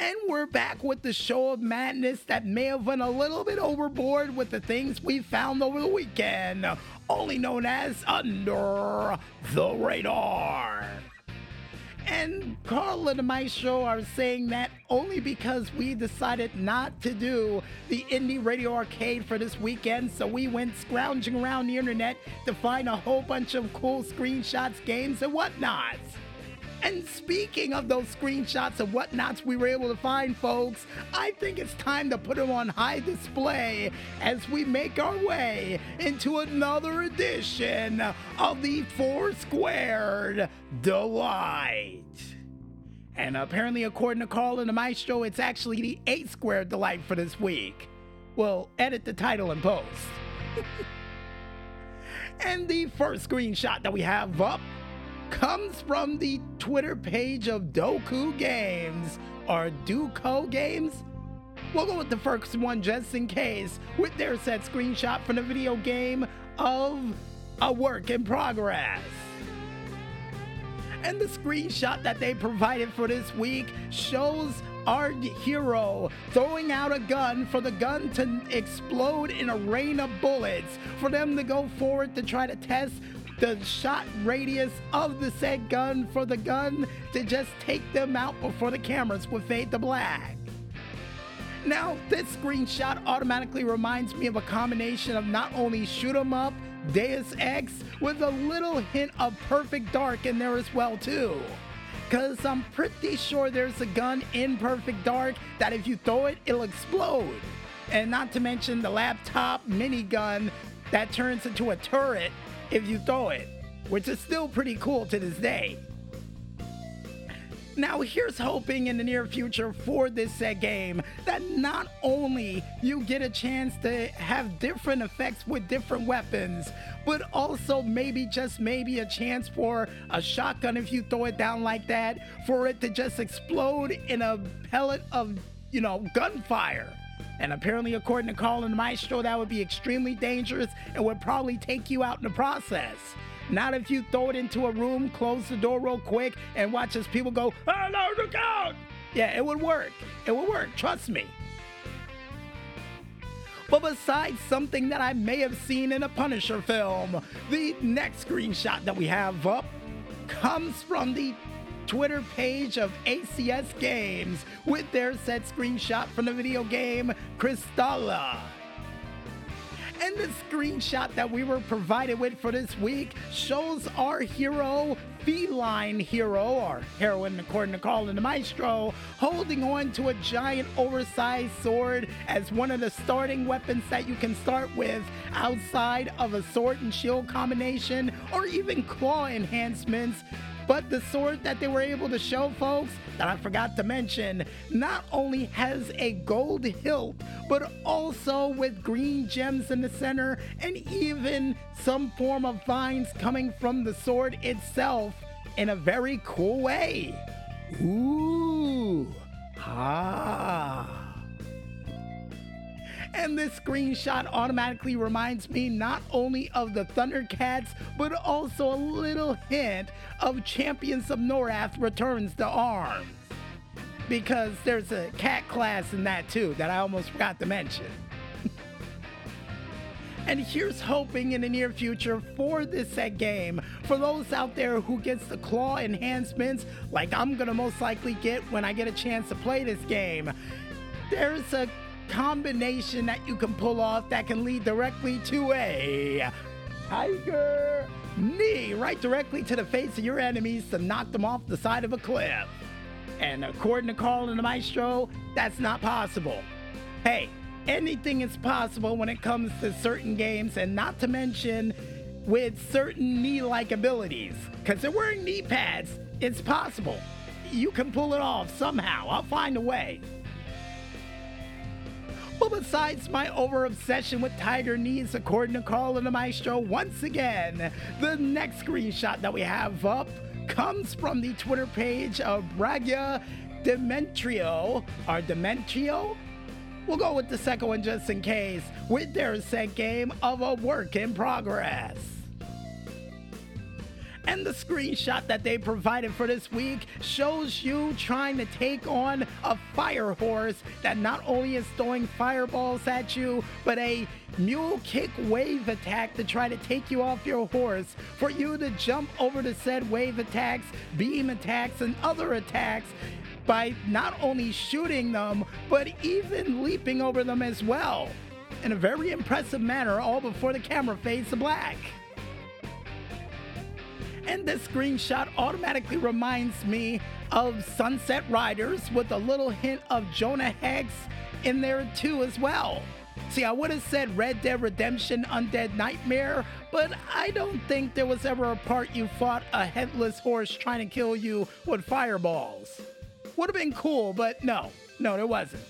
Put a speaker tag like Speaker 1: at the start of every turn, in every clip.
Speaker 1: And we're back with the show of madness that may have went a little bit overboard with the things we found over the weekend, only known as Under the Radar. And Carl and my show are saying that only because we decided not to do the Indie Radio Arcade for this weekend, so we went scrounging around the internet to find a whole bunch of cool screenshots, games, and whatnots. And speaking of those screenshots and whatnots we were able to find, folks, I think it's time to put them on high display as we make our way into another edition of the Four Squared Delight. And apparently, according to Carl and the Maestro, it's actually the Eight Squared Delight for this week. We'll edit the title and post. and the first screenshot that we have up comes from the Twitter page of Doku Games or Duco Games. We'll go with the first one just in case, with their set screenshot from the video game of a work in progress. And the screenshot that they provided for this week shows our hero throwing out a gun for the gun to explode in a rain of bullets, for them to go forward to try to test the shot radius of the said gun for the gun to just take them out before the cameras would fade to black. Now, this screenshot automatically reminds me of a combination of not only shoot 'em up, Deus Ex, with a little hint of Perfect Dark in there as well too. Cause I'm pretty sure there's a gun in Perfect Dark that if you throw it, it'll explode. And not to mention the laptop minigun that turns into a turret if you throw it, which is still pretty cool to this day. Now, here's hoping in the near future for this set game that not only you get a chance to have different effects with different weapons, but also maybe just maybe a chance for a shotgun if you throw it down like that, for it to just explode in a pellet of, you know, gunfire. And apparently, according to Colin Maestro, that would be extremely dangerous and would probably take you out in the process. Not if you throw it into a room, close the door real quick, and watch as people go, oh no, look out! Yeah, it would work. It would work, trust me. But besides something that I may have seen in a Punisher film, the next screenshot that we have up comes from the Twitter page of ACS Games with their set screenshot from the video game Kristala. And the screenshot that we were provided with for this week shows our hero, feline hero, or heroine according to Colin the Maestro, holding on to a giant oversized sword as one of the starting weapons that you can start with outside of a sword and shield combination or even claw enhancements but the sword that they were able to show, folks, that I forgot to mention, not only has a gold hilt, but also with green gems in the center and even some form of vines coming from the sword itself in a very cool way. Ooh. Ah. And this screenshot automatically reminds me not only of the Thundercats, but also a little hint of Champions of Norrath returns to arms. Because there's a cat class in that too that I almost forgot to mention. And here's hoping in the near future for this set game for those out there who gets the claw enhancements like I'm gonna most likely get when I get a chance to play this game. There's a combination that you can pull off that can lead directly to a tiger knee right directly to the face of your enemies to knock them off the side of a cliff. And according to Carl and the Maestro, that's not possible. Hey, anything is possible when it comes to certain games, and not to mention with certain knee like abilities. Because they're wearing knee pads, it's possible. You can pull it off somehow. I'll find a way. Well, besides my over obsession with tiger knees, according to Carl and the Maestro, once again, the next screenshot that we have up comes from the Twitter page of Bragia Demetrio, or Dementrio? We'll go with the second one just in case, with their set game of a work in progress. And the screenshot that they provided for this week shows you trying to take on a fire horse that not only is throwing fireballs at you, but a mule kick wave attack to try to take you off your horse for you to jump over the said wave attacks, beam attacks, and other attacks by not only shooting them, but even leaping over them as well. In a very impressive manner, all before the camera fades to black. And this screenshot automatically reminds me of Sunset Riders with a little hint of Jonah Hex in there too as well. See, I would have said Red Dead Redemption Undead Nightmare, but I don't think there was ever a part you fought a headless horse trying to kill you with fireballs. Would have been cool, but no, no, there wasn't.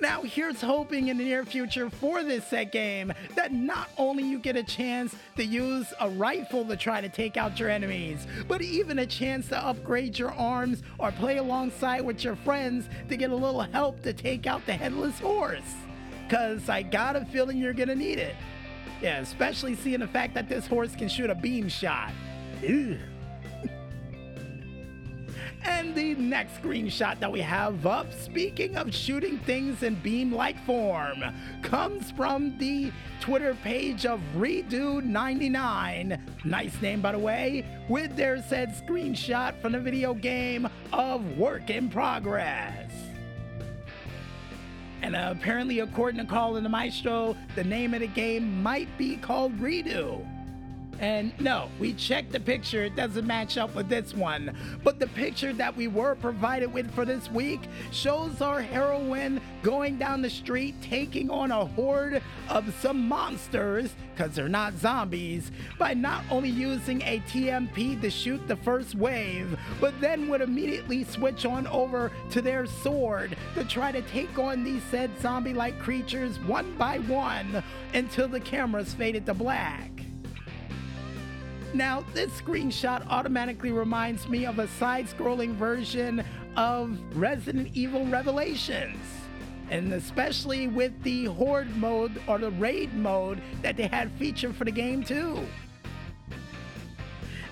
Speaker 1: Now, here's hoping in the near future for this set game that not only you get a chance to use a rifle to try to take out your enemies, but even a chance to upgrade your arms or play alongside with your friends to get a little help to take out the headless horse. Cause I got a feeling you're gonna need it. Yeah, especially seeing the fact that this horse can shoot a beam shot. And the next screenshot that we have up, speaking of shooting things in beam like form, comes from the Twitter page of Redo99. Nice name, by the way, with their said screenshot from the video game of Work in Progress. And apparently, according to Call Colin the Maestro, the name of the game might be called Redo. And no, we checked the picture, it doesn't match up with this one. But the picture that we were provided with for this week shows our heroine going down the street taking on a horde of some monsters, because they're not zombies, by not only using a TMP to shoot the first wave, but then would immediately switch on over to their sword to try to take on these said zombie like creatures one by one until the cameras faded to black. Now, this screenshot automatically reminds me of a side scrolling version of Resident Evil Revelations. And especially with the Horde mode or the Raid mode that they had featured for the game, too.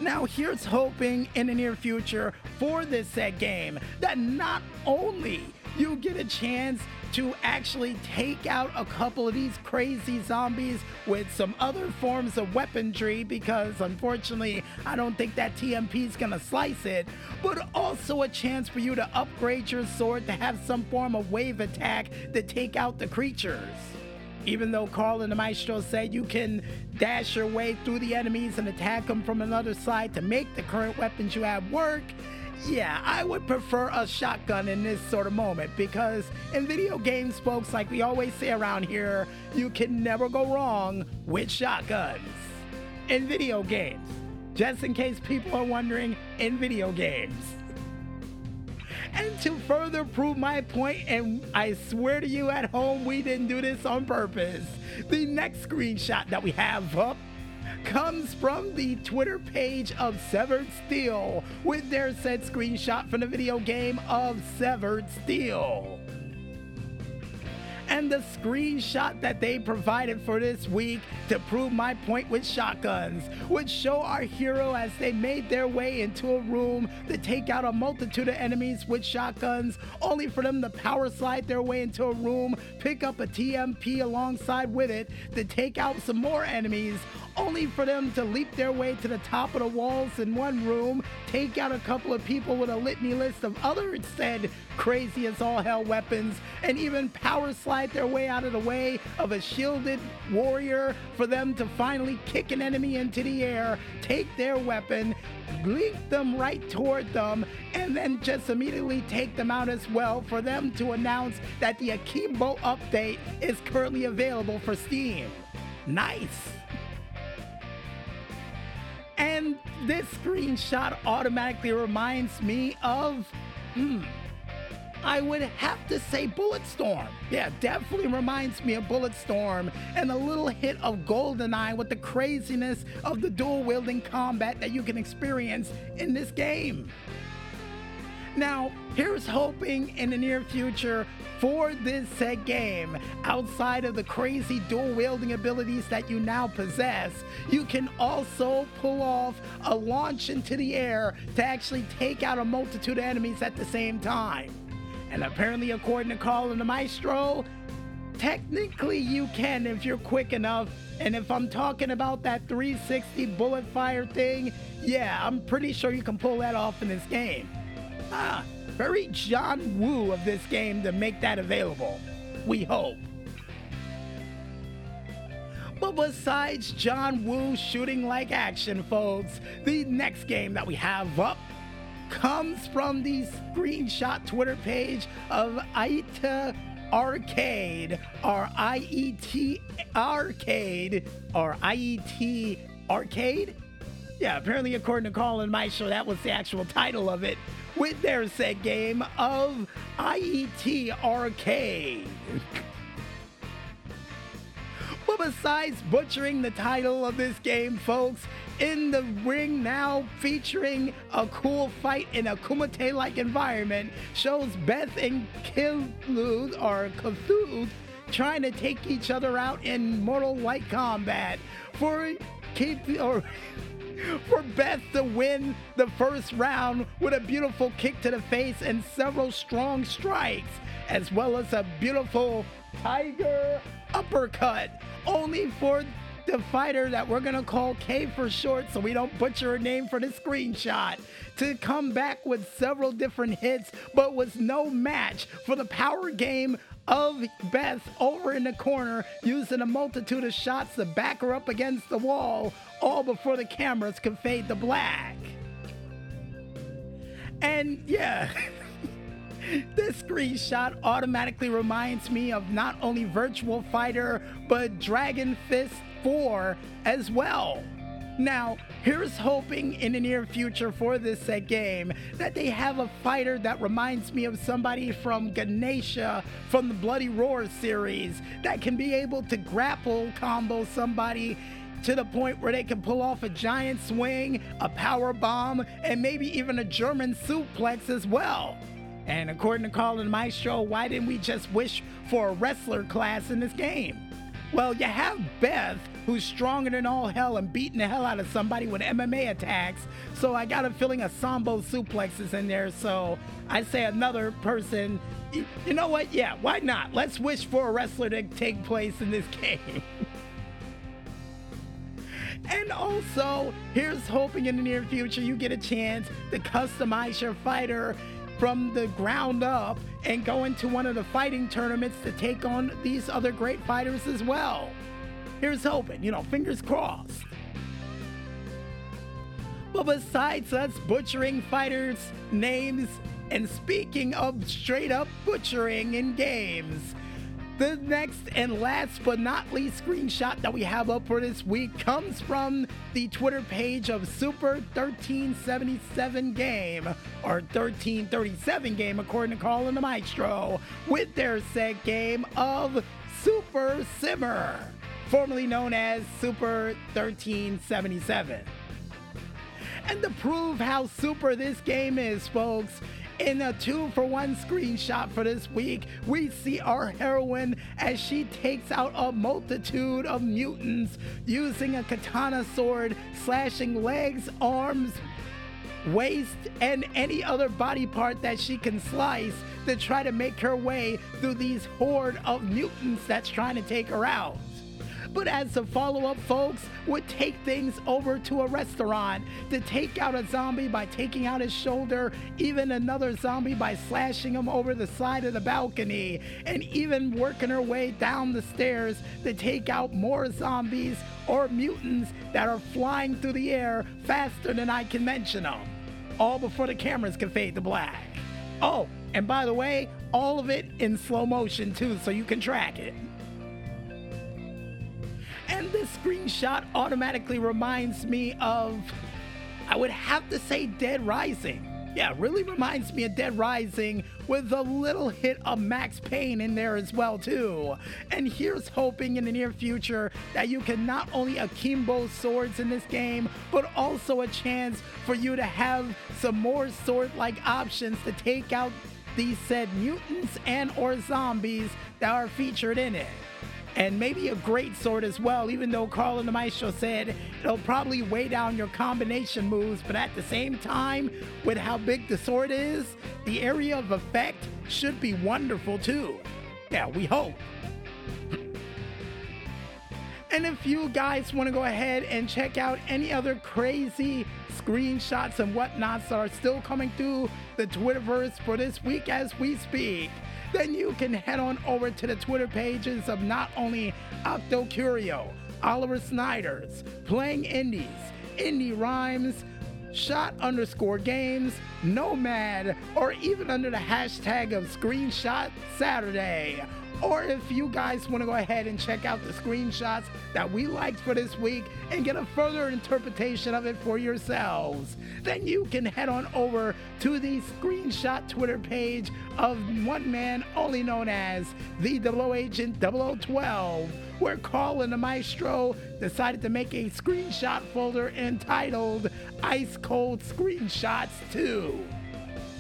Speaker 1: Now, here's hoping in the near future for this set game that not only you get a chance to actually take out a couple of these crazy zombies with some other forms of weaponry because unfortunately I don't think that TMP is gonna slice it, but also a chance for you to upgrade your sword to have some form of wave attack to take out the creatures. Even though Carl and the Maestro said you can dash your way through the enemies and attack them from another side to make the current weapons you have work, yeah, I would prefer a shotgun in this sort of moment because in video games, folks, like we always say around here, you can never go wrong with shotguns. In video games. Just in case people are wondering, in video games. And to further prove my point, and I swear to you at home, we didn't do this on purpose, the next screenshot that we have up comes from the Twitter page of Severed Steel with their said screenshot from the video game of Severed Steel. And the screenshot that they provided for this week to prove my point with shotguns would show our hero as they made their way into a room to take out a multitude of enemies with shotguns, only for them to power slide their way into a room, pick up a TMP alongside with it to take out some more enemies, only for them to leap their way to the top of the walls in one room, take out a couple of people with a litany list of other said crazy as all hell weapons, and even power slide their way out of the way of a shielded warrior for them to finally kick an enemy into the air, take their weapon, leap them right toward them, and then just immediately take them out as well for them to announce that the Akimbo update is currently available for Steam. Nice! And this screenshot automatically reminds me of, hmm, I would have to say Bulletstorm. Yeah, definitely reminds me of Bulletstorm and a little hit of GoldenEye with the craziness of the dual wielding combat that you can experience in this game. Now, here's hoping in the near future for this said game, outside of the crazy dual wielding abilities that you now possess, you can also pull off a launch into the air to actually take out a multitude of enemies at the same time. And apparently, according to Colin the Maestro, technically you can if you're quick enough. And if I'm talking about that 360 bullet fire thing, yeah, I'm pretty sure you can pull that off in this game. Ah, very John Woo of this game to make that available. We hope. But besides John Woo shooting like action, folks, the next game that we have up comes from the screenshot Twitter page of Aita Arcade, or IET Arcade, or IET Arcade. Yeah, apparently, according to Colin Maestro, that was the actual title of it, with their said game of IET Arcade. But besides butchering the title of this game, folks, in the ring now featuring a cool fight in a Kumite like environment shows Beth and Killuth or Cthulhu trying to take each other out in mortal like combat for keep or for Beth to win the first round with a beautiful kick to the face and several strong strikes, as well as a beautiful tiger uppercut, only for the fighter that we're gonna call K for short so we don't butcher her name for the screenshot to come back with several different hits but was no match for the power game of Beth over in the corner using a multitude of shots to back her up against the wall all before the cameras could fade to black. And yeah, this screenshot automatically reminds me of not only Virtual Fighter, but Dragon Fist 4 as well. Now, here's hoping in the near future for this set game that they have a fighter that reminds me of somebody from Ganesha from the Bloody Roar series that can be able to grapple combo somebody to the point where they can pull off a giant swing, a power bomb, and maybe even a German suplex as well. And according to Colin Maestro, why didn't we just wish for a wrestler class in this game? Well, you have Beth, who's stronger than all hell and beating the hell out of somebody with MMA attacks. So I got a feeling a Sambo suplex is in there. So I say another person. You know what? Yeah, why not? Let's wish for a wrestler to take place in this game. And also, here's hoping in the near future you get a chance to customize your fighter from the ground up and go into one of the fighting tournaments to take on these other great fighters as well. Here's hoping, you know, fingers crossed. But besides us butchering fighters' names, and speaking of straight up butchering in games, the next and last but not least screenshot that we have up for this week comes from the Twitter page of Super 1377 Game, or 1337 Game, according to Colin the Maestro, with their set game of Super Simmer, formerly known as Super 1377. And to prove how super this game is, folks, in a two for one screenshot for this week, we see our heroine as she takes out a multitude of mutants using a katana sword, slashing legs, arms, waist, and any other body part that she can slice to try to make her way through these horde of mutants that's trying to take her out but as a follow up, folks would take things over to a restaurant to take out a zombie by taking out his shoulder, even another zombie by slashing him over the side of the balcony, and even working her way down the stairs to take out more zombies or mutants that are flying through the air faster than I can mention them. All before the cameras can fade to black. Oh, and by the way, all of it in slow motion too, so you can track it. And this screenshot automatically reminds me of, I would have to say, Dead Rising. Yeah, really reminds me of Dead Rising with a little hit of Max Payne in there as well too. And here's hoping in the near future that you can not only akimbo swords in this game, but also a chance for you to have some more sword-like options to take out these said mutants and or zombies that are featured in it and maybe a great sword as well, even though Carl and the Maestro said it'll probably weigh down your combination moves, but at the same time, with how big the sword is, the area of effect should be wonderful too. Yeah, we hope. And if you guys want to go ahead and check out any other crazy screenshots and whatnots that are still coming through the Twitterverse for this week as we speak, then you can head on over to the Twitter pages of not only Octo Curio, Oliver Snyders, Playing Indies, Indie Rhymes, Shot underscore games, Nomad, or even under the hashtag of Screenshot Saturday. Or if you guys want to go ahead and check out the screenshots that we liked for this week and get a further interpretation of it for yourselves, then you can head on over to the screenshot Twitter page of one man only known as the Double Agent 0012, where Carl and the Maestro decided to make a screenshot folder entitled Ice Cold Screenshots 2.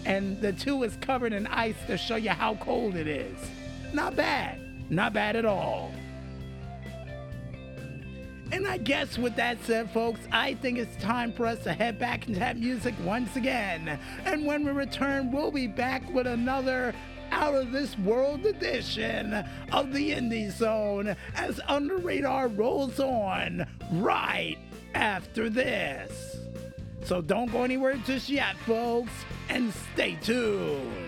Speaker 1: And the 2 is covered in ice to show you how cold it is. Not bad. Not bad at all. And I guess with that said, folks, I think it's time for us to head back into that music once again. And when we return, we'll be back with another out of this world edition of the Indie Zone as Under Radar rolls on right after this. So don't go anywhere just yet, folks, and stay tuned.